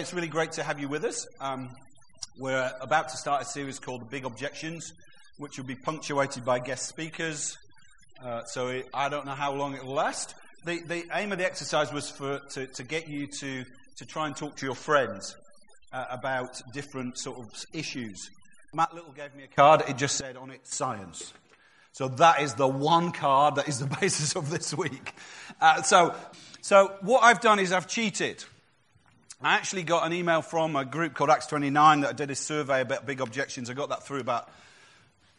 It's really great to have you with us. Um, we're about to start a series called The Big Objections, which will be punctuated by guest speakers. Uh, so it, I don't know how long it will last. The, the aim of the exercise was for, to, to get you to, to try and talk to your friends uh, about different sort of issues. Matt Little gave me a card. It just said on it science. So that is the one card that is the basis of this week. Uh, so, so what I've done is I've cheated. I actually got an email from a group called Acts 29 that I did a survey about big objections. I got that through about,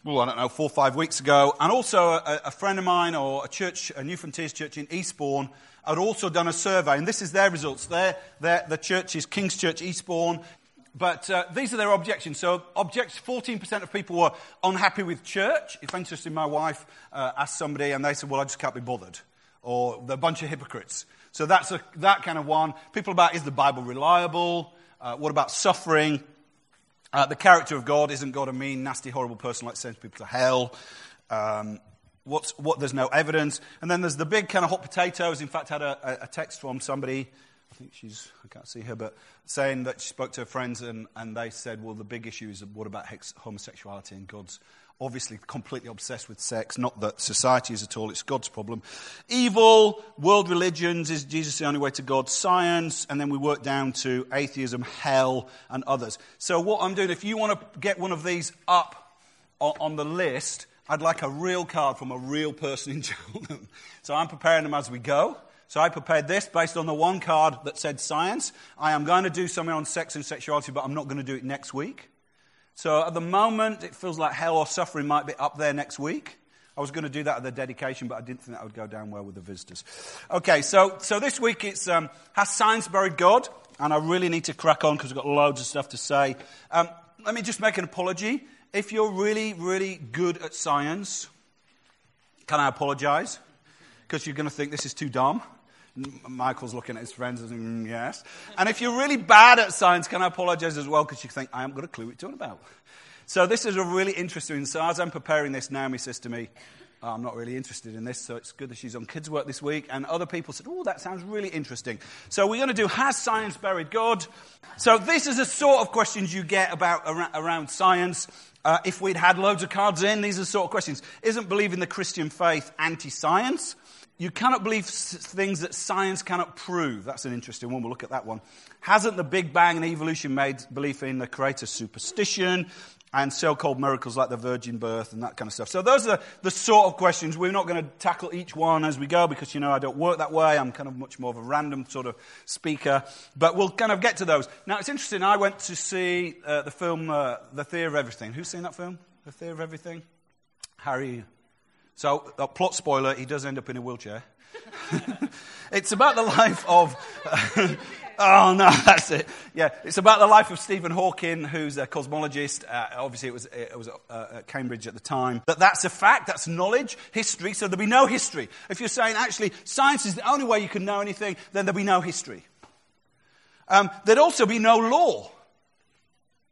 well, I don't know, four or five weeks ago. And also a, a friend of mine or a church, a New Frontiers church in Eastbourne, had also done a survey. And this is their results. Their, the church is King's Church Eastbourne. But uh, these are their objections. So, objects 14% of people were unhappy with church. If interesting, my wife uh, asked somebody and they said, Well, I just can't be bothered. Or they're a bunch of hypocrites. So that's a, that kind of one. People about is the Bible reliable? Uh, what about suffering? Uh, the character of God isn't God a mean, nasty, horrible person like sends people to hell? Um, what's, what there's no evidence, and then there's the big kind of hot potatoes. In fact, I had a, a text from somebody. I think she's I can't see her, but saying that she spoke to her friends and, and they said, well, the big issue is what about homosexuality and God's obviously completely obsessed with sex. Not that society is at all, it's God's problem. Evil, world religions, is Jesus the only way to God? Science, and then we work down to atheism, hell, and others. So, what I'm doing, if you want to get one of these up on the list, I'd like a real card from a real person in Cheltenham. So, I'm preparing them as we go. So I prepared this based on the one card that said science. I am going to do something on sex and sexuality, but I'm not going to do it next week. So at the moment, it feels like hell or suffering might be up there next week. I was going to do that at the dedication, but I didn't think that would go down well with the visitors. Okay, so, so this week it's um, Has Science Buried God? And I really need to crack on because I've got loads of stuff to say. Um, let me just make an apology. If you're really, really good at science, can I apologize? Because you're going to think this is too dumb. Michael's looking at his friends and saying, yes. And if you're really bad at science, can I apologize as well? Because you think, I haven't got a clue what you're talking about. So this is a really interesting. So as I'm preparing this, Naomi says to me, oh, I'm not really interested in this, so it's good that she's on kids' work this week. And other people said, Oh, that sounds really interesting. So we're going to do Has Science Buried God? So this is the sort of questions you get about around science. Uh, if we'd had loads of cards in, these are the sort of questions. Isn't believing the Christian faith anti science? You cannot believe things that science cannot prove. That's an interesting one. We'll look at that one. Hasn't the Big Bang and evolution made belief in the Creator superstition? and so-called miracles like the virgin birth and that kind of stuff. So those are the sort of questions. We're not going to tackle each one as we go because, you know, I don't work that way. I'm kind of much more of a random sort of speaker. But we'll kind of get to those. Now, it's interesting. I went to see uh, the film uh, The Theory of Everything. Who's seen that film? The Theory of Everything? Harry so, a plot spoiler, he does end up in a wheelchair. it's about the life of. oh, no, that's it. Yeah, it's about the life of Stephen Hawking, who's a cosmologist. Uh, obviously, it was, it was uh, at Cambridge at the time. But that's a fact, that's knowledge, history, so there'll be no history. If you're saying, actually, science is the only way you can know anything, then there'll be no history. Um, there'd also be no law.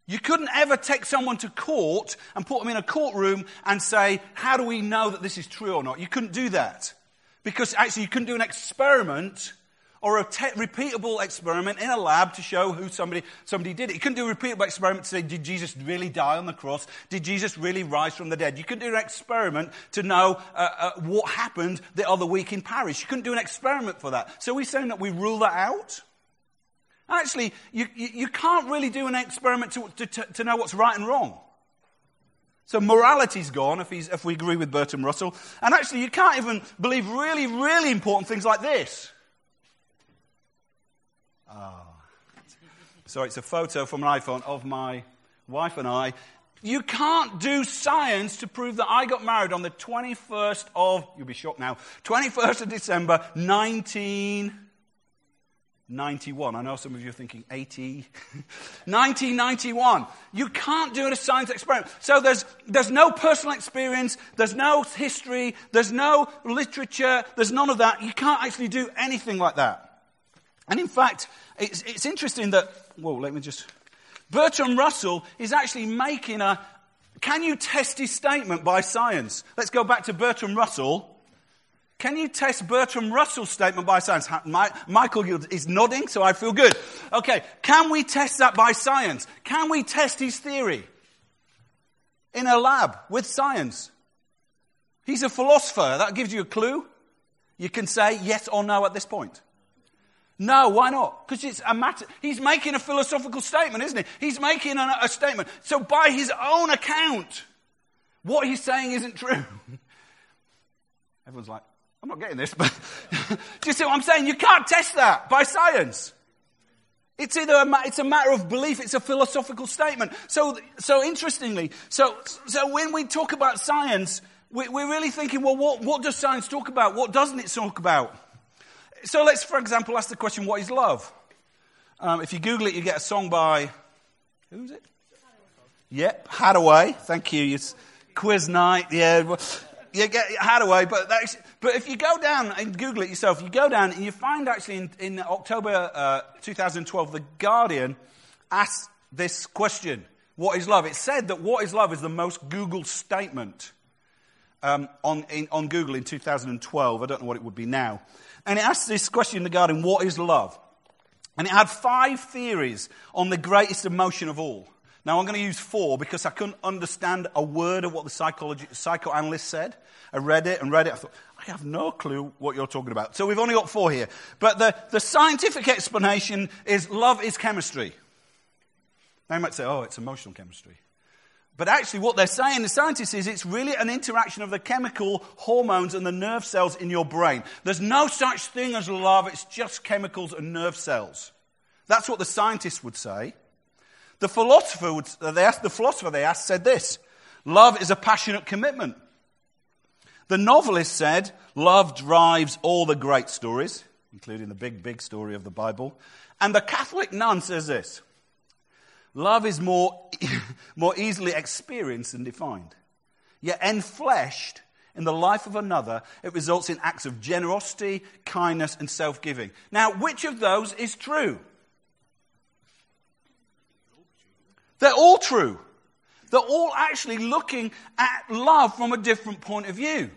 You couldn't ever take someone to court and put them in a courtroom and say, How do we know that this is true or not? You couldn't do that. Because actually, you couldn't do an experiment or a te- repeatable experiment in a lab to show who somebody, somebody did it. You couldn't do a repeatable experiment to say, Did Jesus really die on the cross? Did Jesus really rise from the dead? You couldn't do an experiment to know uh, uh, what happened the other week in Paris. You couldn't do an experiment for that. So we're saying that we rule that out? Actually, you, you, you can't really do an experiment to, to, to know what's right and wrong. So morality's gone if, if, we agree with Bertrand Russell. And actually, you can't even believe really, really important things like this. Ah. So it's a photo from an iPhone of my wife and I. You can't do science to prove that I got married on the 21st of, you'll be shocked now, 21st of December 1991. I know some of you are thinking 80. 1991. You can't do a science experiment. So there's, there's no personal experience, there's no history, there's no literature, there's none of that. You can't actually do anything like that. And in fact, it's, it's interesting that, whoa, let me just Bertrand Russell is actually making a can you test his statement by science? Let's go back to Bertrand Russell. Can you test Bertrand Russell's statement by science? Michael is nodding, so I feel good. Okay, can we test that by science? Can we test his theory in a lab with science? He's a philosopher. That gives you a clue. You can say yes or no at this point. No, why not? Because it's a matter. He's making a philosophical statement, isn't he? He's making a, a statement. So, by his own account, what he's saying isn't true. Everyone's like, I'm not getting this, but do you see what I'm saying? You can't test that by science. It's either a, it's a matter of belief, it's a philosophical statement. So, so interestingly, so, so when we talk about science, we, we're really thinking, well, what, what does science talk about? What doesn't it talk about? So let's, for example, ask the question, what is love? Um, if you Google it, you get a song by, who's it? Yep, Haddaway. Thank you. It's quiz night. Yeah, you get Haddaway. But, but if you go down and Google it yourself, you go down and you find actually in, in October uh, 2012, The Guardian asked this question What is love? It said that what is love is the most Googled statement um, on, in, on Google in 2012. I don't know what it would be now. And it asked this question in the Guardian what is love? And it had five theories on the greatest emotion of all. Now, I'm going to use four because I couldn't understand a word of what the psychoanalyst said. I read it and read it. I thought, have no clue what you're talking about. So we've only got four here. But the, the scientific explanation is love is chemistry. Now you might say, oh, it's emotional chemistry. But actually, what they're saying, the scientists, is it's really an interaction of the chemical hormones and the nerve cells in your brain. There's no such thing as love, it's just chemicals and nerve cells. That's what the scientists would say. The philosopher, would, they asked, the philosopher they asked said this Love is a passionate commitment. The novelist said, Love drives all the great stories, including the big, big story of the Bible. And the Catholic nun says this Love is more, more easily experienced and defined. Yet, enfleshed in the life of another, it results in acts of generosity, kindness, and self giving. Now, which of those is true? They're all true. They're all actually looking at love from a different point of view.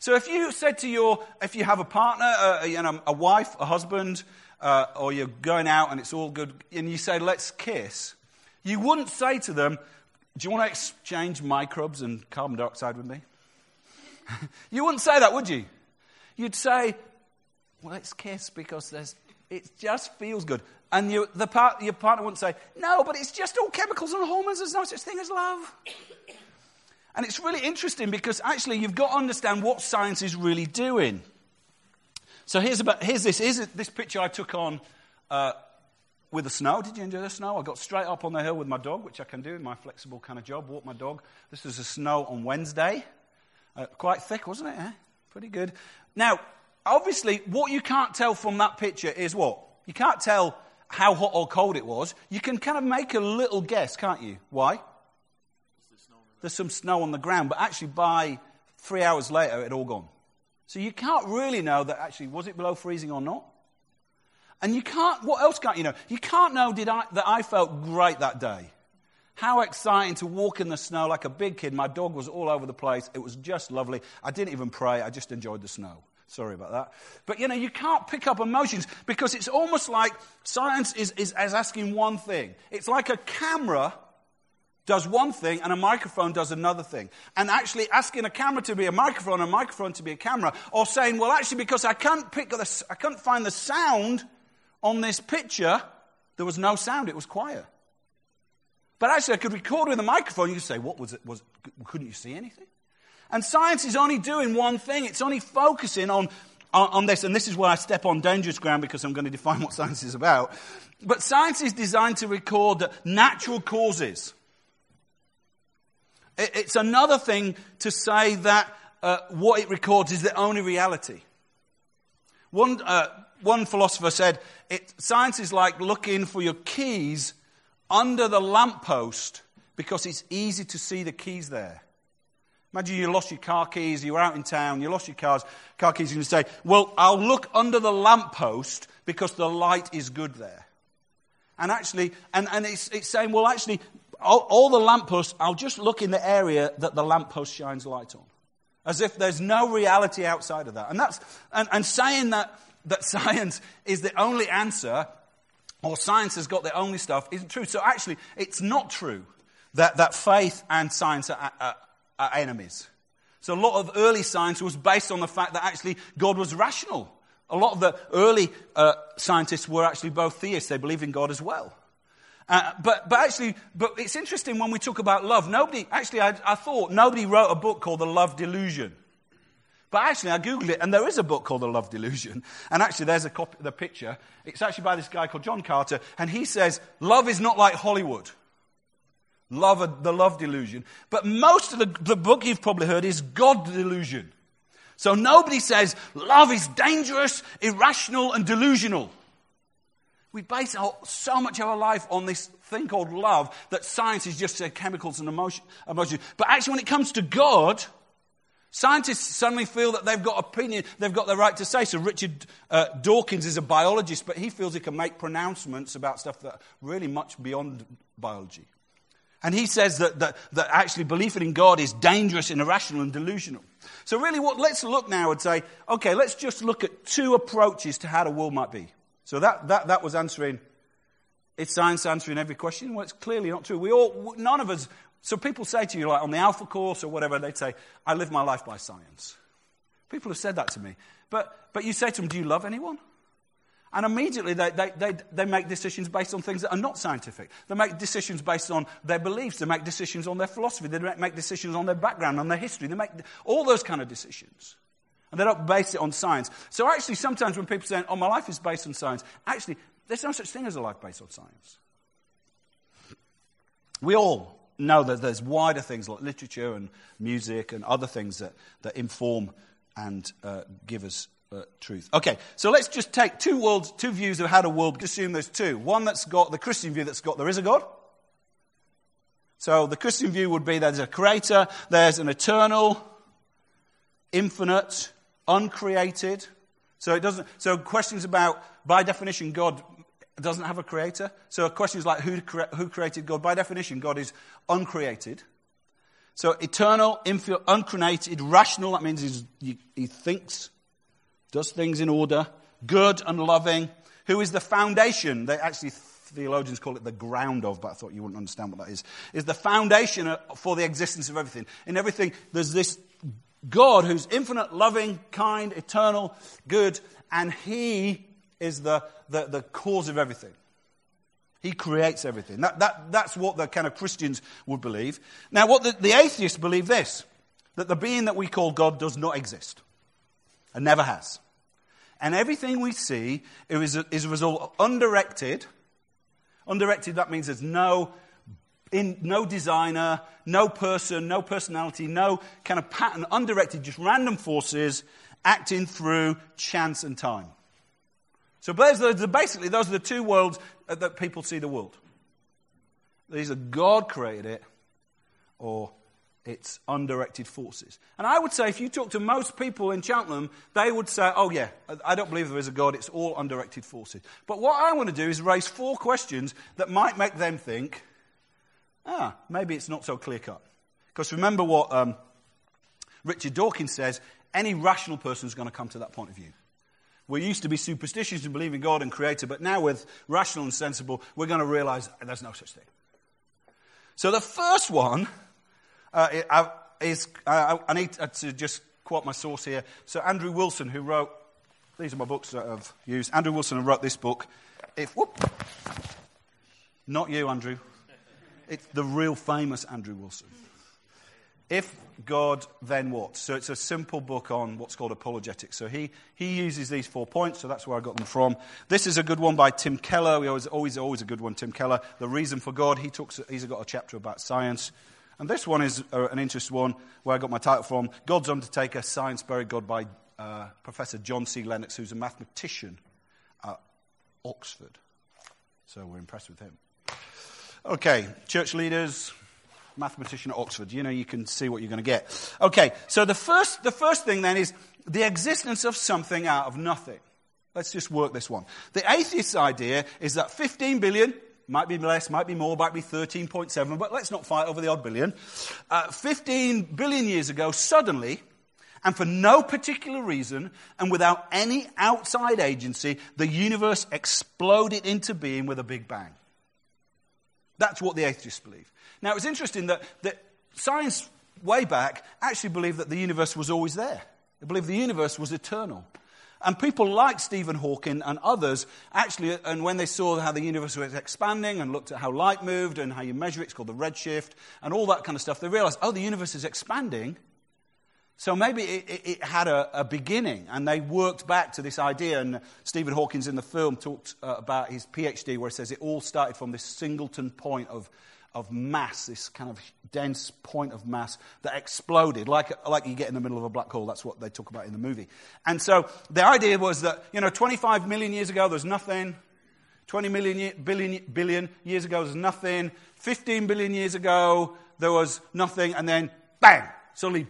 So if you said to your, if you have a partner, you know, a wife, a husband, uh, or you're going out and it's all good, and you say, let's kiss, you wouldn't say to them, Do you want to exchange microbes and carbon dioxide with me? you wouldn't say that, would you? You'd say, Well, let's kiss because it just feels good. And you, the part, your partner wouldn't say, No, but it's just all chemicals and hormones. There's no such thing as love. And it's really interesting because actually you've got to understand what science is really doing. So here's, about, here's this. Here's this picture I took on uh, with the snow. Did you enjoy the snow? I got straight up on the hill with my dog, which I can do in my flexible kind of job, walk my dog. This was the snow on Wednesday. Uh, quite thick, wasn't it? Eh? Pretty good. Now, obviously, what you can't tell from that picture is what? You can't tell how hot or cold it was. You can kind of make a little guess, can't you? Why? There's some snow on the ground, but actually, by three hours later, it all gone. So you can't really know that actually, was it below freezing or not? And you can't, what else can't you know? You can't know did I, that I felt great that day. How exciting to walk in the snow like a big kid. My dog was all over the place. It was just lovely. I didn't even pray, I just enjoyed the snow. Sorry about that. But you know, you can't pick up emotions because it's almost like science is, is, is asking one thing. It's like a camera does one thing and a microphone does another thing. And actually asking a camera to be a microphone a microphone to be a camera, or saying, well, actually, because I can't pick the, I can't find the sound on this picture, there was no sound, it was quiet. But actually, I could record with a microphone. You could say, What was it? Was, couldn't you see anything? And science is only doing one thing it's only focusing on, on this, and this is where I step on dangerous ground because I'm going to define what science is about. But science is designed to record natural causes. It, it's another thing to say that uh, what it records is the only reality. One, uh, one philosopher said, it, science is like looking for your keys under the lamppost because it's easy to see the keys there. Imagine you lost your car keys, you were out in town, you lost your cars, car keys, and you say, Well, I'll look under the lamppost because the light is good there. And actually, and, and it's, it's saying, Well, actually, all, all the lampposts, I'll just look in the area that the lamppost shines light on. As if there's no reality outside of that. And that's, and, and saying that, that science is the only answer, or science has got the only stuff, isn't true. So actually, it's not true that, that faith and science are, are, are enemies. So a lot of early science was based on the fact that actually God was rational. A lot of the early uh, scientists were actually both theists. They believed in God as well. Uh, but, but actually, but it's interesting when we talk about love. Nobody, actually, I, I thought nobody wrote a book called The Love Delusion. But actually, I Googled it, and there is a book called The Love Delusion. And actually, there's a copy, the picture. It's actually by this guy called John Carter, and he says, Love is not like Hollywood. Love, the love delusion. But most of the, the book you've probably heard is God delusion. So nobody says love is dangerous, irrational, and delusional. We base our, so much of our life on this thing called love that science is just uh, chemicals and emotion, emotion. But actually, when it comes to God, scientists suddenly feel that they've got opinion, they've got the right to say. So Richard uh, Dawkins is a biologist, but he feels he can make pronouncements about stuff that are really much beyond biology. And he says that, that, that actually belief in God is dangerous and irrational and delusional. So really what, let's look now and say, okay, let's just look at two approaches to how the world might be. So that, that, that was answering, it's science answering every question? Well, it's clearly not true. We all, none of us, so people say to you, like on the Alpha course or whatever, they say, I live my life by science. People have said that to me. But, but you say to them, do you love anyone? And immediately they, they, they, they, make decisions based on things that are not scientific. They make decisions based on their beliefs. They make decisions on their philosophy. They make decisions on their background, on their history. They make all those kind of decisions. And they don't base it on science. So actually, sometimes when people say, oh, my life is based on science, actually, there's no such thing as a life based on science. We all know that there's wider things like literature and music and other things that, that inform and uh, give us uh, truth. Okay, so let's just take two worlds, two views of how the world. Assume there's two. One that's got the Christian view that's got there is a God. So the Christian view would be there's a creator, there's an eternal, infinite, uncreated. So it doesn't. So questions about, by definition, God doesn't have a creator. So questions like who, who created God? By definition, God is uncreated. So eternal, infinite, uncreated, rational. That means he, he thinks does things in order, good and loving, who is the foundation. They actually, theologians call it the ground of, but I thought you wouldn't understand what that is. Is the foundation uh, for the existence of everything. In everything, there's this God who's infinite, loving, kind, eternal, good, and He is the, the, the cause of everything. He creates everything. That, that, that's what the kind of Christians would believe. Now, what the, the atheists believe this that the being that we call God does not exist and never has. And everything we see is a, is a result of undirected. Undirected, that means there's no, in, no designer, no person, no personality, no kind of pattern. Undirected, just random forces acting through chance and time. So basically, those are the two worlds that people see the world. These are God created it, or it's undirected forces. And I would say, if you talk to most people in Cheltenham, they would say, oh, yeah, I don't believe there is a God, it's all undirected forces. But what I want to do is raise four questions that might make them think, ah, maybe it's not so clear cut. Because remember what um, Richard Dawkins says any rational person is going to come to that point of view. We used to be superstitious and believe in God and Creator, but now with rational and sensible, we're going to realize there's no such thing. So the first one uh, is, uh, I need to just quote my source here. So, Andrew Wilson, who wrote, these are my books that I've used. Andrew Wilson wrote this book. If, whoop, not you, Andrew. It's the real famous Andrew Wilson. If God, then what? So it's a simple book on what's called apologetics. So he, he uses these four points, so that's where I got them from. This is a good one by Tim Keller. We always, always, always a good one, Tim Keller. The Reason for God. He talks, he's got a chapter about science. And this one is uh, an interesting one where I got my title from God's Undertaker, Science Buried God by uh, Professor John C. Lennox, who's a mathematician at Oxford. So we're impressed with him. Okay, church leaders, mathematician at Oxford. You know, you can see what you're going to get. Okay, so the first, the first thing then is the existence of something out of nothing. Let's just work this one. The atheist's idea is that 15 billion, might be less, might be more, might be 13.7, but let's not fight over the odd billion. Uh, 15 billion years ago, suddenly, and for no particular reason, and without any outside agency, the universe exploded into being with a big bang. That's what the atheists believe. Now, it's interesting that, that science, way back, actually believed that the universe was always there. They believed the universe was eternal. And people like Stephen Hawking and others actually, and when they saw how the universe was expanding and looked at how light moved and how you measure it, it's called the redshift, and all that kind of stuff, they realized, oh, the universe is expanding. So maybe it, it, had a, a, beginning, and they worked back to this idea. And Stephen Hawkins in the film talked uh, about his PhD, where he says it all started from this singleton point of of mass, this kind of dense point of mass that exploded, like, like you get in the middle of a black hole. That's what they talk about in the movie. And so the idea was that, you know, 25 million years ago, there's nothing. 20 million, billion, billion years ago, there's nothing. 15 billion years ago, there was nothing. And then, bang, suddenly,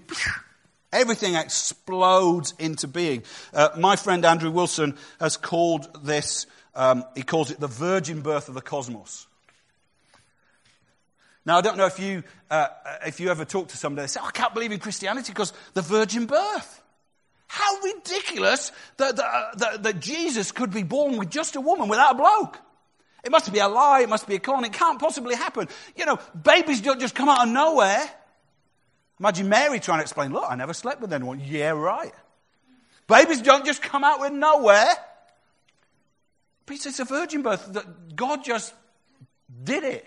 everything explodes into being. Uh, my friend Andrew Wilson has called this, um, he calls it the virgin birth of the cosmos. Now, I don't know if you, uh, if you ever talk to somebody, they say, oh, I can't believe in Christianity because the virgin birth. How ridiculous that, that, uh, that, that, Jesus could be born with just a woman without a bloke. It must be a lie. It must be a con. It can't possibly happen. You know, babies don't just come out of nowhere. Imagine Mary trying to explain, look, I never slept with anyone. Yeah, right. Babies don't just come out with nowhere. But it's a virgin birth that God just did it.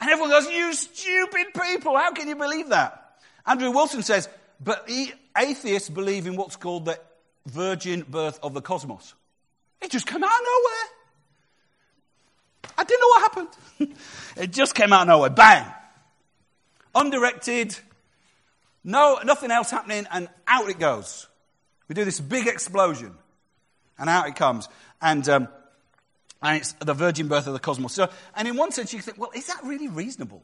And everyone goes, You stupid people, how can you believe that? Andrew Wilson says, But atheists believe in what's called the virgin birth of the cosmos. It just came out of nowhere. I didn't know what happened. it just came out of nowhere. Bang. Undirected. No, nothing else happening, and out it goes. We do this big explosion, and out it comes. And um, and it's the virgin birth of the cosmos. So, and in one sense, you think, well, is that really reasonable?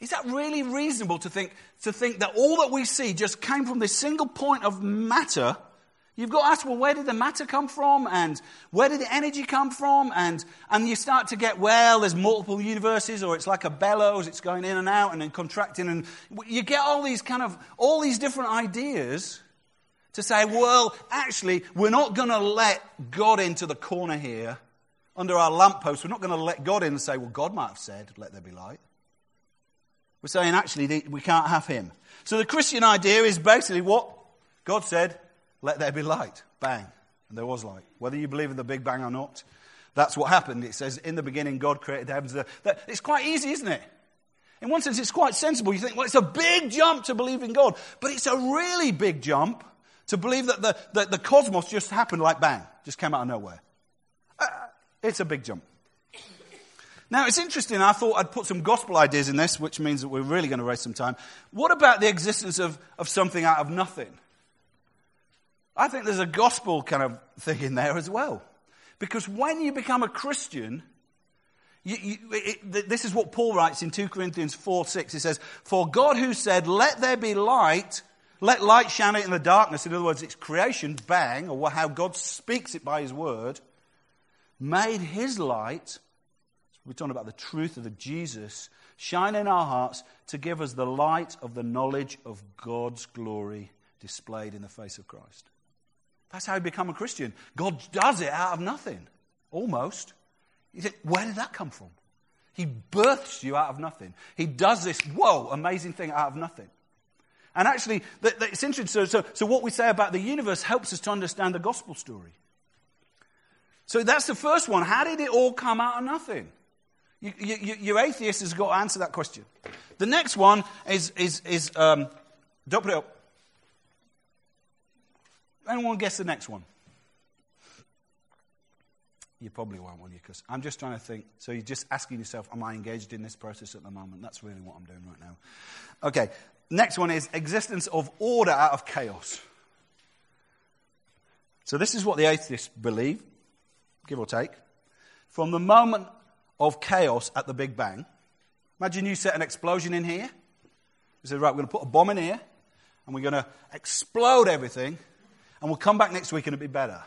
Is that really reasonable to think, to think that all that we see just came from this single point of matter? You've got to ask, well, where did the matter come from? And where did the energy come from? And, and you start to get, well, there's multiple universes, or it's like a bellows, it's going in and out and then contracting. And you get all these kind of, all these different ideas to say, well, actually, we're not going to let God into the corner here under our lamppost. We're not going to let God in and say, well, God might have said, let there be light. We're saying, actually, we can't have him. So the Christian idea is basically what God said, let there be light. Bang. And there was light. Whether you believe in the Big Bang or not, that's what happened. It says, in the beginning, God created the heavens. It's quite easy, isn't it? In one sense, it's quite sensible. You think, well, it's a big jump to believe in God. But it's a really big jump to believe that the, that the cosmos just happened like bang, just came out of nowhere. Uh, it's a big jump. Now, it's interesting. I thought I'd put some gospel ideas in this, which means that we're really going to waste some time. What about the existence of, of something out of nothing? I think there's a gospel kind of thing in there as well. Because when you become a Christian, you, you, it, this is what Paul writes in 2 Corinthians 4 6. He says, For God who said, Let there be light, let light shine in the darkness. In other words, it's creation, bang, or how God speaks it by His word, made His light. We're talking about the truth of the Jesus shine in our hearts to give us the light of the knowledge of God's glory displayed in the face of Christ. That's how you become a Christian. God does it out of nothing, almost. You think, where did that come from? He births you out of nothing. He does this, whoa, amazing thing out of nothing. And actually, it's interesting. So, so, so, what we say about the universe helps us to understand the gospel story. So, that's the first one. How did it all come out of nothing? You, you, your atheist has got to answer that question. The next one is, is, is um, don't put it up. Anyone guess the next one? You probably won't, will you? Because I'm just trying to think. So you're just asking yourself, am I engaged in this process at the moment? That's really what I'm doing right now. Okay, next one is existence of order out of chaos. So this is what the atheists believe, give or take. From the moment of chaos at the Big Bang, imagine you set an explosion in here. You say, right, we're going to put a bomb in here, and we're going to explode everything, and we'll come back next week and it'll be better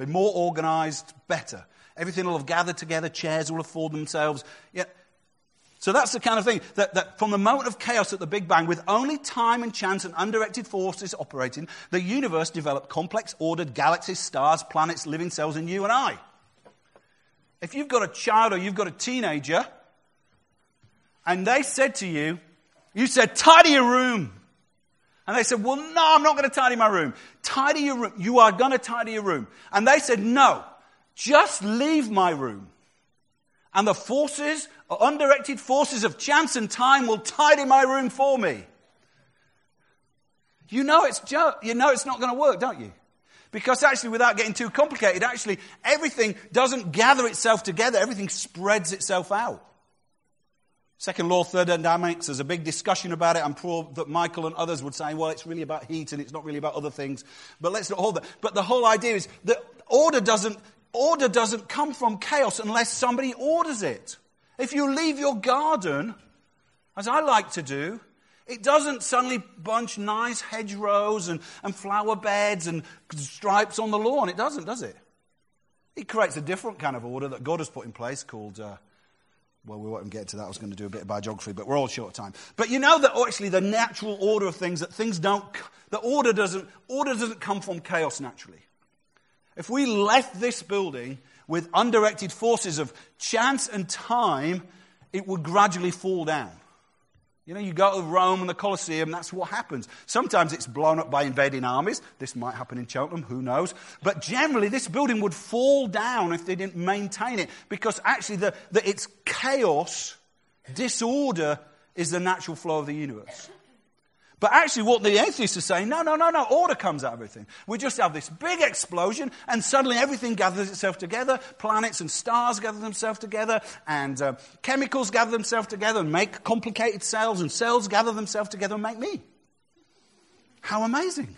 be more organized, better. Everything will have gathered together, chairs will have formed themselves. Yeah. So that's the kind of thing that, that from the moment of chaos at the Big Bang, with only time and chance and undirected forces operating, the universe developed complex, ordered galaxies, stars, planets, living cells, and you and I. If you've got a child or you've got a teenager, and they said to you, you said, tidy your room. And they said, Well, no, I'm not going to tidy my room. Tidy your room. You are going to tidy your room. And they said, No, just leave my room. And the forces, uh, undirected forces of chance and time will tidy my room for me. You know it's, you know it's not going to work, don't you? Because actually, without getting too complicated, actually, everything doesn't gather itself together, everything spreads itself out. Second law, thermodynamics, there's a big discussion about it. I'm sure that Michael and others would say, well, it's really about heat and it's not really about other things. But let's not hold that. But the whole idea is that order doesn't, order doesn't come from chaos unless somebody orders it. If you leave your garden, as I like to do, it doesn't suddenly bunch nice hedgerows and, and flower beds and stripes on the lawn. It doesn't, does it? It creates a different kind of order that God has put in place called uh, well, we won't get to that. I was going to do a bit of biography, but we're all short of time. But you know that actually the natural order of things, that things don't, the order doesn't, order doesn't come from chaos naturally. If we left this building with undirected forces of chance and time, it would gradually fall down. You know, you go to Rome and the Colosseum, that's what happens. Sometimes it's blown up by invading armies. This might happen in Cheltenham, who knows. But generally, this building would fall down if they didn't maintain it because actually, the, the, it's chaos, disorder is the natural flow of the universe. But actually, what the atheists are saying, no, no, no, no, order comes out of everything. We just have this big explosion, and suddenly everything gathers itself together. Planets and stars gather themselves together, and uh, chemicals gather themselves together and make complicated cells, and cells gather themselves together and make me. How amazing.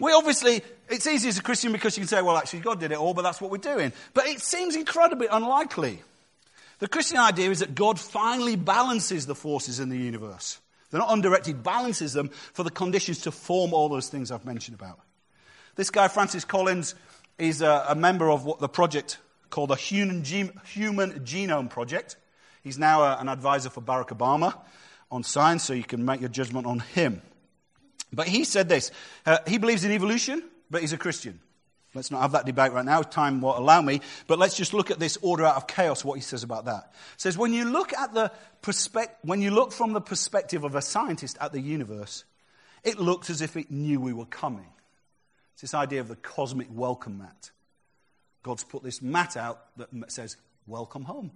We obviously, it's easy as a Christian because you can say, well, actually, God did it all, but that's what we're doing. But it seems incredibly unlikely. The Christian idea is that God finally balances the forces in the universe. They're not undirected, balances them for the conditions to form all those things I've mentioned about. This guy, Francis Collins, is a, a member of what the project called the Human, Human Genome Project. He's now a, an advisor for Barack Obama on science, so you can make your judgment on him. But he said this uh, he believes in evolution, but he's a Christian. Let's not have that debate right now. Time won't allow me. But let's just look at this order out of chaos, what he says about that. He says, when you look at the perspective, when you look from the perspective of a scientist at the universe, it looks as if it knew we were coming. It's this idea of the cosmic welcome mat. God's put this mat out that says, welcome home.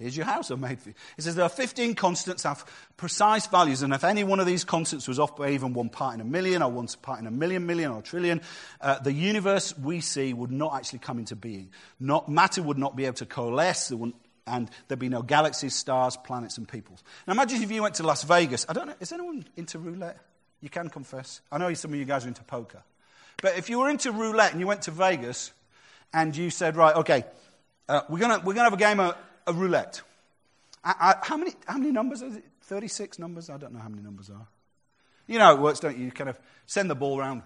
Here's your house I made for you. He says there are 15 constants have precise values, and if any one of these constants was off by even one part in a million, or one part in a million, million, or trillion, uh, the universe we see would not actually come into being. Not, matter would not be able to coalesce, and there'd be no galaxies, stars, planets, and peoples. Now imagine if you went to Las Vegas. I don't know, is anyone into roulette? You can confess. I know some of you guys are into poker. But if you were into roulette and you went to Vegas and you said, right, okay, uh, we're going we're gonna have a game of a roulette. I, I, how, many, how many numbers is it? 36 numbers? I don't know how many numbers are. You know how it works, don't you? You kind of send the ball around,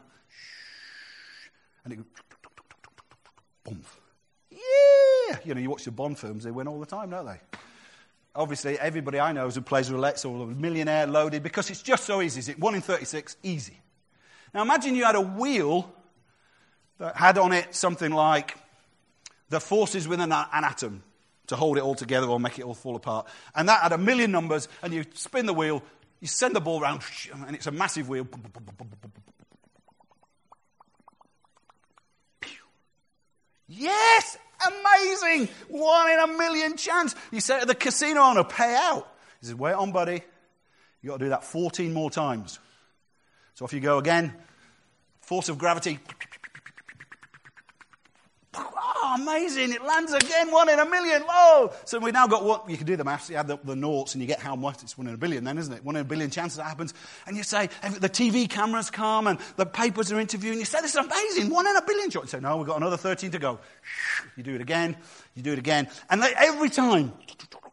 and it goes, boom. Yeah! You know, you watch the Bond films, they win all the time, don't they? Obviously, everybody I know who plays roulette or a millionaire loaded because it's just so easy. Is it 1 in 36? Easy. Now imagine you had a wheel that had on it something like the forces within an atom to hold it all together or make it all fall apart. And that had a million numbers, and you spin the wheel, you send the ball around, and it's a massive wheel. Yes! Amazing! One in a million chance. You say to the casino owner, pay out. He says, wait on, buddy. You've got to do that 14 more times. So off you go again. Force of gravity. Oh, amazing. It lands again. One in a million. Whoa. So we've now got what you can do the maths. You add the, the noughts and you get how much. It's one in a billion then, isn't it? One in a billion chances that happens. And you say, the TV cameras come and the papers are interviewing. You say, this is amazing. One in a billion. You say, no, we've got another 13 to go. You do it again. You do it again. And every time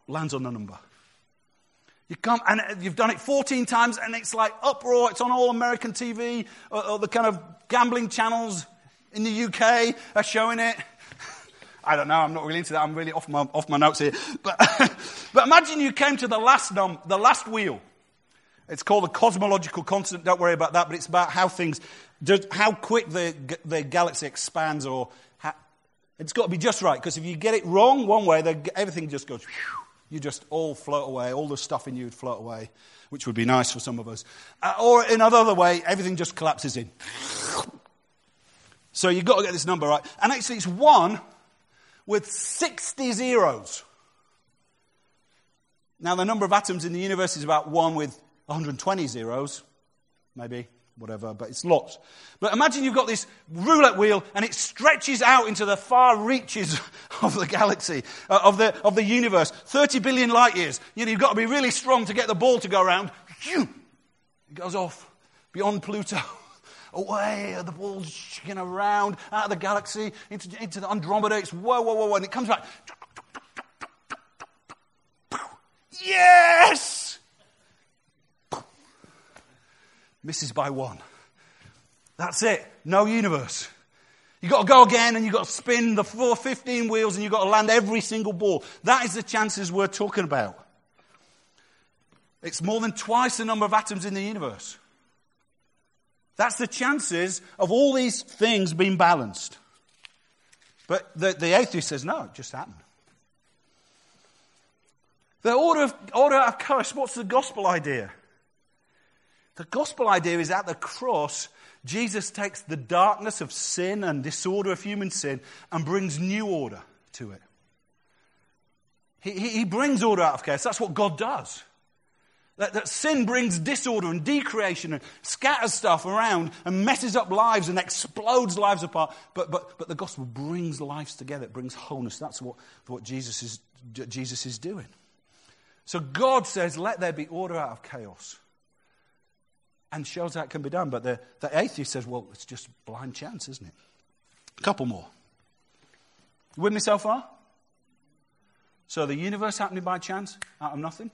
lands on the number. You come, and you've done it 14 times, and it's like uproar. It's on all American TV, or, or the kind of gambling channels in the UK are showing it. I don't know. I'm not really into that. I'm really off my, off my notes here. But, but imagine you came to the last, num, the last wheel. It's called the cosmological constant. Don't worry about that. But it's about how things, how quick the, the galaxy expands or how, it's got to be just right. Because if you get it wrong one way, the, everything just goes, you just all float away. All the stuff in you would float away, which would be nice for some of us. Uh, or in another way, everything just collapses in. So you've got to get this number right. And actually, it's one with 60 zeros. Now, the number of atoms in the universe is about 1 with 120 zeros, maybe, whatever, but it's lots. But imagine you've got this roulette wheel and it stretches out into the far reaches of the galaxy, uh, of, the, of the universe, 30 billion light years. You know, you've got to be really strong to get the ball to go around. It goes off beyond Pluto. away, uh, the ball's shaking around out of the galaxy into, into the Andromeda. It's whoa, whoa, whoa, and it comes back. Yes! Misses by one. That's it. No universe. You've got to go again and you've got to spin the four, 15 wheels and you've got to land every single ball. That is the chances we're talking about. It's more than twice the number of atoms in the universe. That's the chances of all these things being balanced. But the, the atheist says, no, it just happened. The order of, order of Christ, what's the gospel idea? The gospel idea is at the cross, Jesus takes the darkness of sin and disorder of human sin and brings new order to it. He, he, he brings order out of chaos. That's what God does. That, that, sin brings disorder and decreation and scatters stuff around and messes up lives and explodes lives apart. But, but, but the gospel brings lives together, it brings wholeness. That's what, what Jesus, is, Jesus is doing. So God says, let there be order out of chaos. And shows that can be done. But the, the atheist says, well, it's just blind chance, isn't it? A couple more. with me so far? So the universe happening by chance, out of nothing?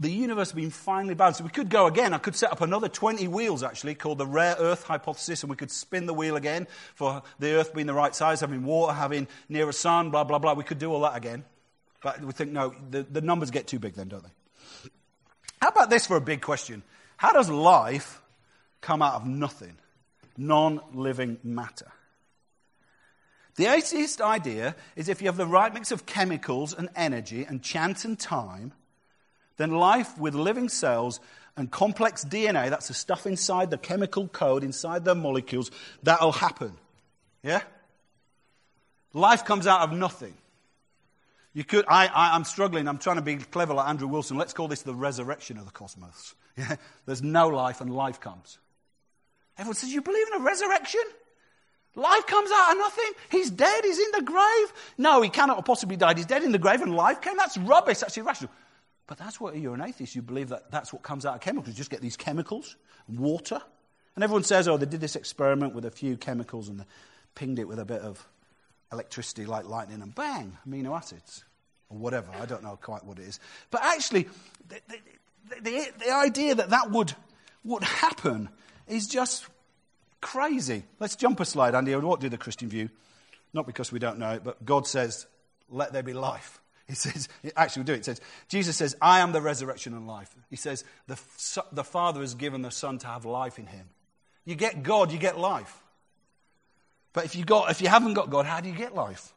The universe has been finely balanced. We could go again. I could set up another 20 wheels, actually, called the rare Earth hypothesis, and we could spin the wheel again for the Earth being the right size, having water, having near a sun, blah, blah, blah. We could do all that again. But we think, no, the, the numbers get too big then, don't they? How about this for a big question? How does life come out of nothing? Non living matter. The atheist idea is if you have the right mix of chemicals and energy and chance and time, then life with living cells and complex DNA, that's the stuff inside the chemical code, inside the molecules, that'll happen. Yeah? Life comes out of nothing. You could, I, I, am struggling, I'm trying to be clever like Andrew Wilson. Let's call this the resurrection of the cosmos. Yeah? There's no life and life comes. Everyone says, You believe in a resurrection? Life comes out of nothing. He's dead. He's in the grave. No, he cannot have possibly died. He's dead in the grave and life came. That's rubbish. That's irrational. But that's what you're an atheist. You believe that that's what comes out of chemicals. You just get these chemicals, water. And everyone says, oh, they did this experiment with a few chemicals and they pinged it with a bit of electricity like lightning and bang, amino acids. Or whatever. I don't know quite what it is. But actually, the, the, the, the idea that that would, would happen is just crazy. Let's jump a slide, Andy. What do the Christian view? Not because we don't know it, but God says, let there be life. He says, actually, we do it. It says, Jesus says, I am the resurrection and life. He says, the, the Father has given the Son to have life in him. You get God, you get life. But if you, got, if you haven't got God, how do you get life?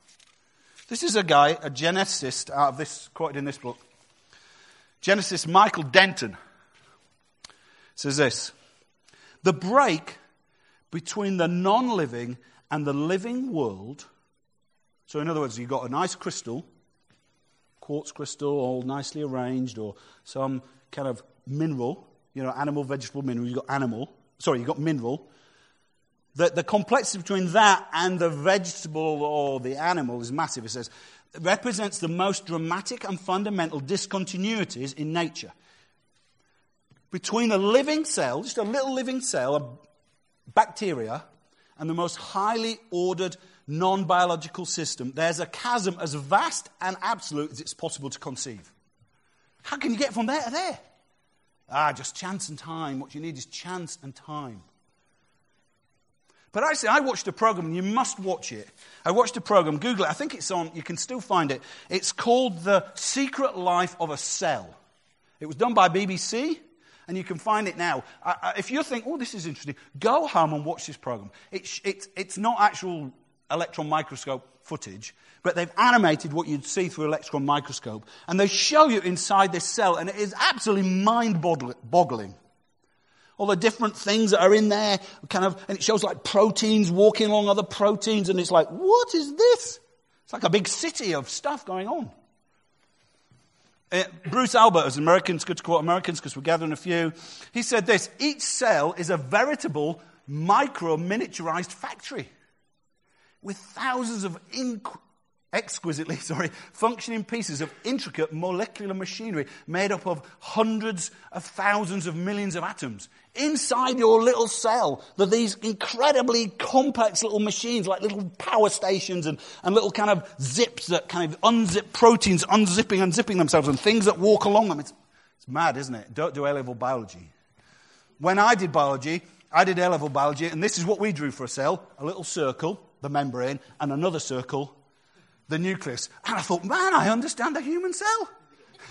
This is a guy, a geneticist, out of this, quoted in this book. Genesis Michael Denton says this The break between the non living and the living world So, in other words, you've got a nice crystal, quartz crystal, all nicely arranged, or some kind of mineral, you know, animal, vegetable, mineral. You've got animal, sorry, you've got mineral. The, the complexity between that and the vegetable or the animal is massive. It says, it represents the most dramatic and fundamental discontinuities in nature. Between a living cell, just a little living cell, a bacteria, and the most highly ordered non biological system, there's a chasm as vast and absolute as it's possible to conceive. How can you get from there to there? Ah, just chance and time. What you need is chance and time. But actually, I watched a program, and you must watch it. I watched a program, Google it. I think it's on, you can still find it. It's called The Secret Life of a Cell. It was done by BBC, and you can find it now. if you think, oh, this is interesting, go home and watch this program. It's, it's, it's not actual electron microscope footage, but they've animated what you'd see through electron microscope, and they show you inside this cell, and it is absolutely mind boggling. All the different things that are in there, kind of, and it shows like proteins walking along other proteins, and it's like, what is this? It's like a big city of stuff going on. Uh, Bruce Albert, as Americans, good to quote Americans because we're gathering a few, he said this each cell is a veritable micro miniaturized factory with thousands of inc- exquisitely, sorry, functioning pieces of intricate molecular machinery made up of hundreds of thousands of millions of atoms. Inside your little cell, there are these incredibly complex little machines, like little power stations and, and little kind of zips that kind of unzip proteins, unzipping, unzipping themselves, and things that walk along them. It's, it's mad, isn't it? Don't do A level biology. When I did biology, I did A level biology, and this is what we drew for a cell a little circle, the membrane, and another circle, the nucleus. And I thought, man, I understand the human cell.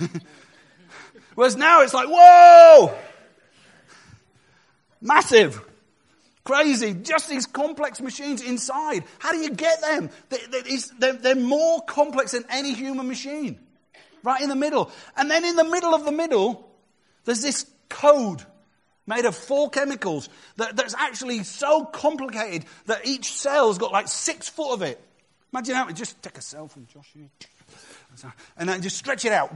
Whereas now it's like, whoa! Massive. Crazy. Just these complex machines inside. How do you get them? They're, more complex than any human machine. Right in the middle. And then in the middle of the middle, there's this code made of four chemicals that, that's actually so complicated that each cell's got like six foot of it. Imagine how, we just take a cell from Josh and then just stretch it out.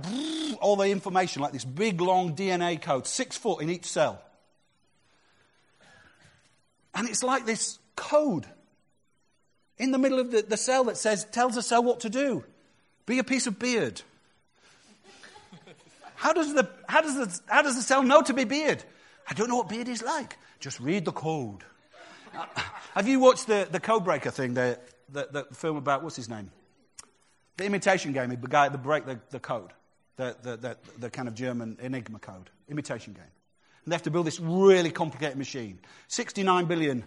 All the information, like this big long DNA code, six foot in each cell. And it's like this code in the middle of the, the cell that says, tells the cell what to do. Be a piece of beard. How does the, how does the, how does the cell know to be beard? I don't know what beard is like. Just read the code. Uh, have you watched the, the code breaker thing, the, the, the, film about, what's his name? The imitation game, the guy that break the, the code, the, the, the, the kind of German Enigma code, imitation game. And they have to build this really complicated machine. 69 billion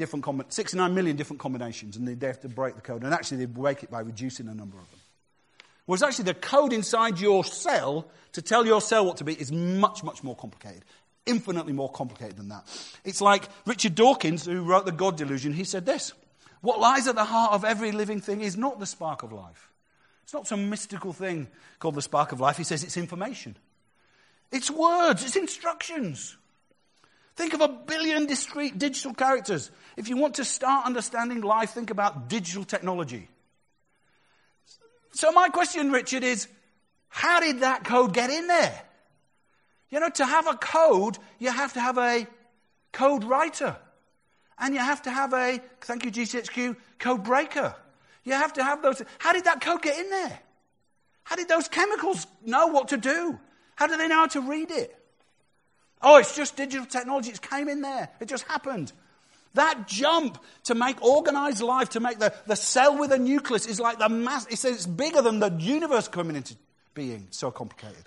different 69 million different combinations, and they have to break the code. And actually, they break it by reducing the number of them. Whereas actually, the code inside your cell to tell your cell what to be is much, much more complicated. Infinitely more complicated than that. It's like Richard Dawkins, who wrote The God Delusion, he said this What lies at the heart of every living thing is not the spark of life. It's not some mystical thing called the spark of life. He says it's information. It's words, it's instructions. Think of a billion discrete digital characters. If you want to start understanding life, think about digital technology. So, my question, Richard, is how did that code get in there? You know, to have a code, you have to have a code writer. And you have to have a, thank you, GCHQ, code breaker. You have to have those. How did that code get in there? How did those chemicals know what to do? How do they know how to read it? Oh, it's just digital technology. It came in there. It just happened. That jump to make organized life, to make the, the cell with a nucleus is like the mass. It says it's bigger than the universe coming into being. So complicated.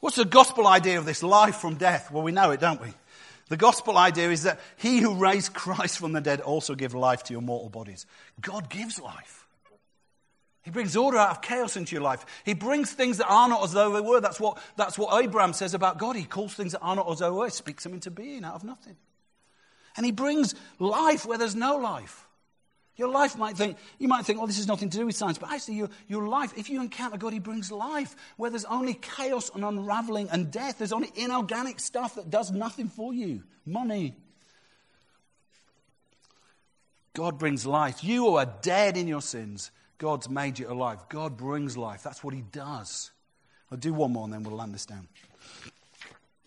What's the gospel idea of this life from death? Well, we know it, don't we? The gospel idea is that he who raised Christ from the dead also gives life to your mortal bodies. God gives life. He brings order out of chaos into your life. He brings things that are not as though they were. That's what, that's what Abraham says about God. He calls things that are not as though they were, he speaks them into being out of nothing. And he brings life where there's no life. Your life might think, you might think, oh, this has nothing to do with science. But actually, your, your life, if you encounter God, He brings life where there's only chaos and unraveling and death. There's only inorganic stuff that does nothing for you. Money, God brings life. You who are dead in your sins, God's made you alive. God brings life. That's what He does. I'll do one more and then we'll land this down.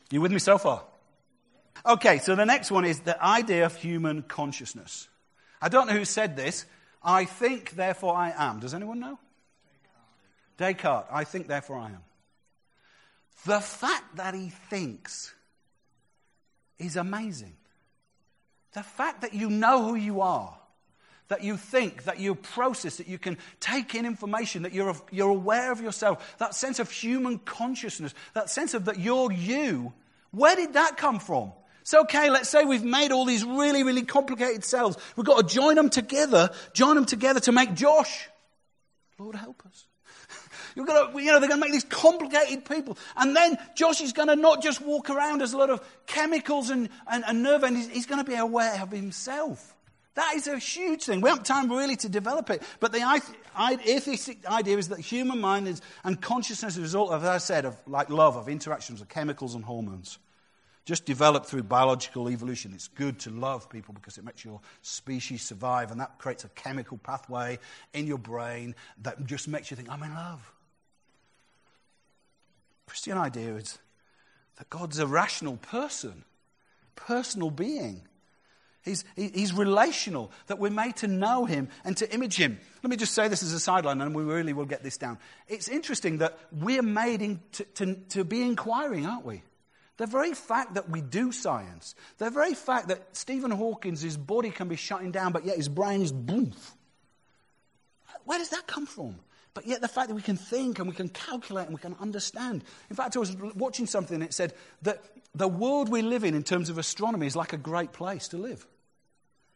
You with me so far? Okay, so the next one is the idea of human consciousness. I don't know who said this. I think, therefore I am. Does anyone know? Descartes. Descartes. I think, therefore I am. The fact that he thinks is amazing. The fact that you know who you are, that you think, that you process, that you can take in information, that you're, you're aware of yourself, that sense of human consciousness, that sense of that you're you, where did that come from? It's okay, let's say we've made all these really, really complicated cells. We've got to join them together, join them together to make Josh. Lord help us. You're gonna, you know, they're going to make these complicated people. And then Josh is going to not just walk around as a lot of chemicals and, and, and nerve endings, he's going to be aware of himself. That is a huge thing. We haven't time really to develop it. But the atheistic idea is that human mind is, and consciousness is a result of, as I said, of like love, of interactions of chemicals and hormones. Just developed through biological evolution. It's good to love people because it makes your species survive, and that creates a chemical pathway in your brain that just makes you think, I'm in love. Christian idea is that God's a rational person, personal being. He's, he's relational, that we're made to know him and to image him. Let me just say this as a sideline, and we really will get this down. It's interesting that we're made in, to, to, to be inquiring, aren't we? The very fact that we do science, the very fact that Stephen Hawking's body can be shutting down, but yet his brain is boom. Where does that come from? But yet, the fact that we can think and we can calculate and we can understand. In fact, I was watching something and it said that the world we live in, in terms of astronomy, is like a great place to live.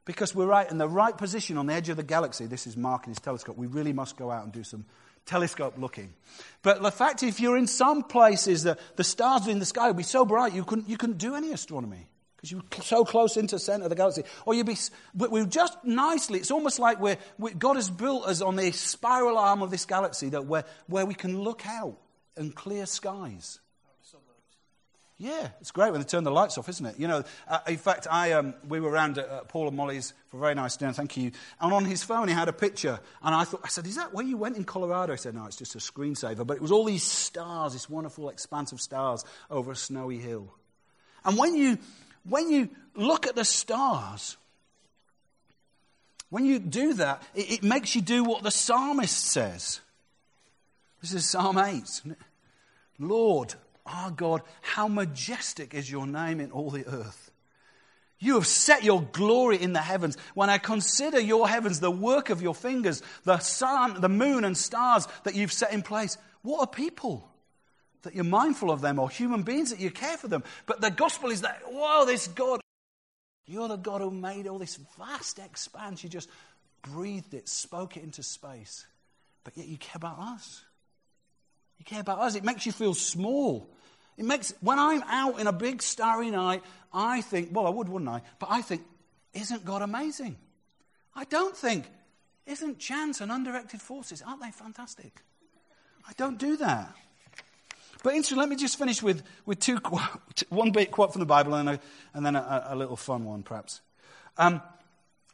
Because we're right in the right position on the edge of the galaxy. This is Mark and his telescope. We really must go out and do some telescope looking. But the fact, if you're in some places, the, the stars in the sky would be so bright you couldn't, you couldn't do any astronomy because you're so close into the center of the galaxy. Or you'd be, we're just nicely, it's almost like we're, we, God has built us on the spiral arm of this galaxy that where, where we can look out and clear skies. Yeah, it's great when they turn the lights off, isn't it? You know, uh, in fact, I, um, we were around at Paul and Molly's for a very nice dinner, thank you. And on his phone, he had a picture. And I thought, I said, Is that where you went in Colorado? He said, No, it's just a screensaver. But it was all these stars, this wonderful expanse of stars over a snowy hill. And when you, when you look at the stars, when you do that, it, it makes you do what the psalmist says. This is Psalm 8. Lord, our God, how majestic is your name in all the earth. You have set your glory in the heavens. When I consider your heavens, the work of your fingers, the sun, the moon, and stars that you've set in place, what are people? that you're mindful of them or human beings that you care for them. But the gospel is that, whoa, this God, you're the God who made all this vast expanse. You just breathed it, spoke it into space. But yet you care about us. You care about us. It makes you feel small. It makes, when I'm out in a big starry night, I think, well, I would, wouldn't I? But I think, isn't God amazing? I don't think, isn't chance and undirected forces, aren't they fantastic? I don't do that. But interesting, let me just finish with, with two, one bit quote from the Bible and, a, and then a, a, little fun one, perhaps. Um,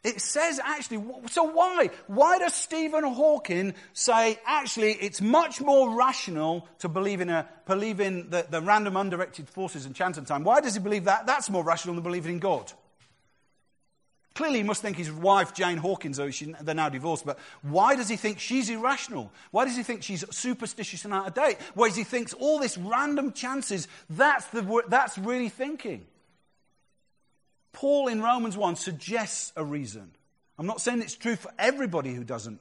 it says actually, so why? Why does Stephen Hawking say actually it's much more rational to believe in, a, believe in the, the random undirected forces and chance and time? Why does he believe that? That's more rational than believing in God. Clearly, he must think his wife, Jane Hawkins, though she, they're now divorced, but why does he think she's irrational? Why does he think she's superstitious and out of date? Why does he think all this random chances, that's, the, that's really thinking? Paul in Romans 1 suggests a reason. I'm not saying it's true for everybody who doesn't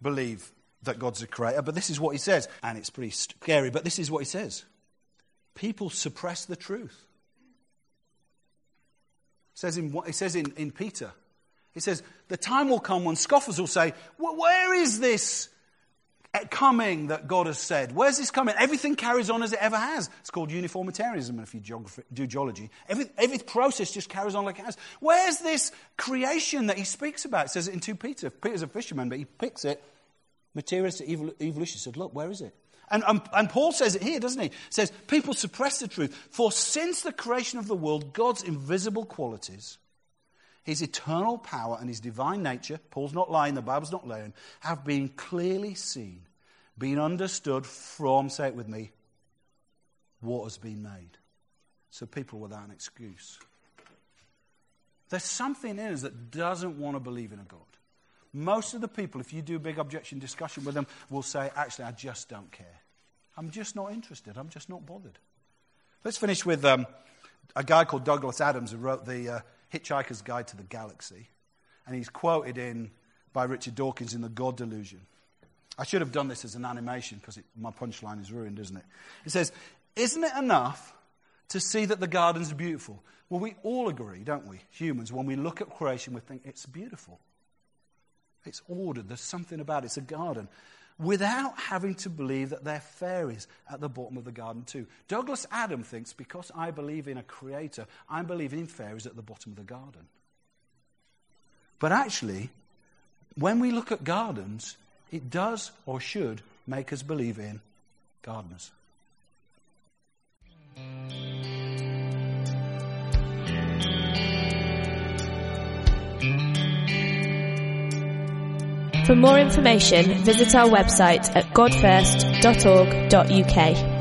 believe that God's a creator, but this is what he says. And it's pretty scary, but this is what he says. People suppress the truth. It says in, it says in, in Peter, it says, the time will come when scoffers will say, well, where is this coming that God has said? Where's this coming? Everything carries on as it ever has. It's called uniformitarianism if you do geology. Every, every process just carries on like it has. Where's this creation that he speaks about? It says it in 2 Peter. Peter's a fisherman, but he picks it. Materialistic evolution. He said, look, where is it? And, and, and, Paul says it here, doesn't he? Says, people suppress the truth. For since the creation of the world, God's invisible qualities, his eternal power and his divine nature, Paul's not lying, the Bible's not lying, have been clearly seen, been understood from, say it with me, what has been made. So people without an excuse. There's something in us that doesn't want to believe in a God. Most of the people, if you do a big objection discussion with them, will say, actually, I just don't care. I'm just not interested. I'm just not bothered. Let's finish with um, a guy called Douglas Adams who wrote the uh, Hitchhiker's Guide to the Galaxy. And he's quoted in by Richard Dawkins in The God Delusion. I should have done this as an animation because my punchline is ruined, isn't it? It says, Isn't it enough to see that the gardens are beautiful? Well, we all agree, don't we, humans, when we look at creation, we think it's beautiful. It's ordered, there's something about it, it's a garden without having to believe that there are fairies at the bottom of the garden, too. Douglas Adam thinks because I believe in a creator, I'm believing in fairies at the bottom of the garden. But actually, when we look at gardens, it does or should make us believe in gardeners. For more information, visit our website at godfirst.org.uk.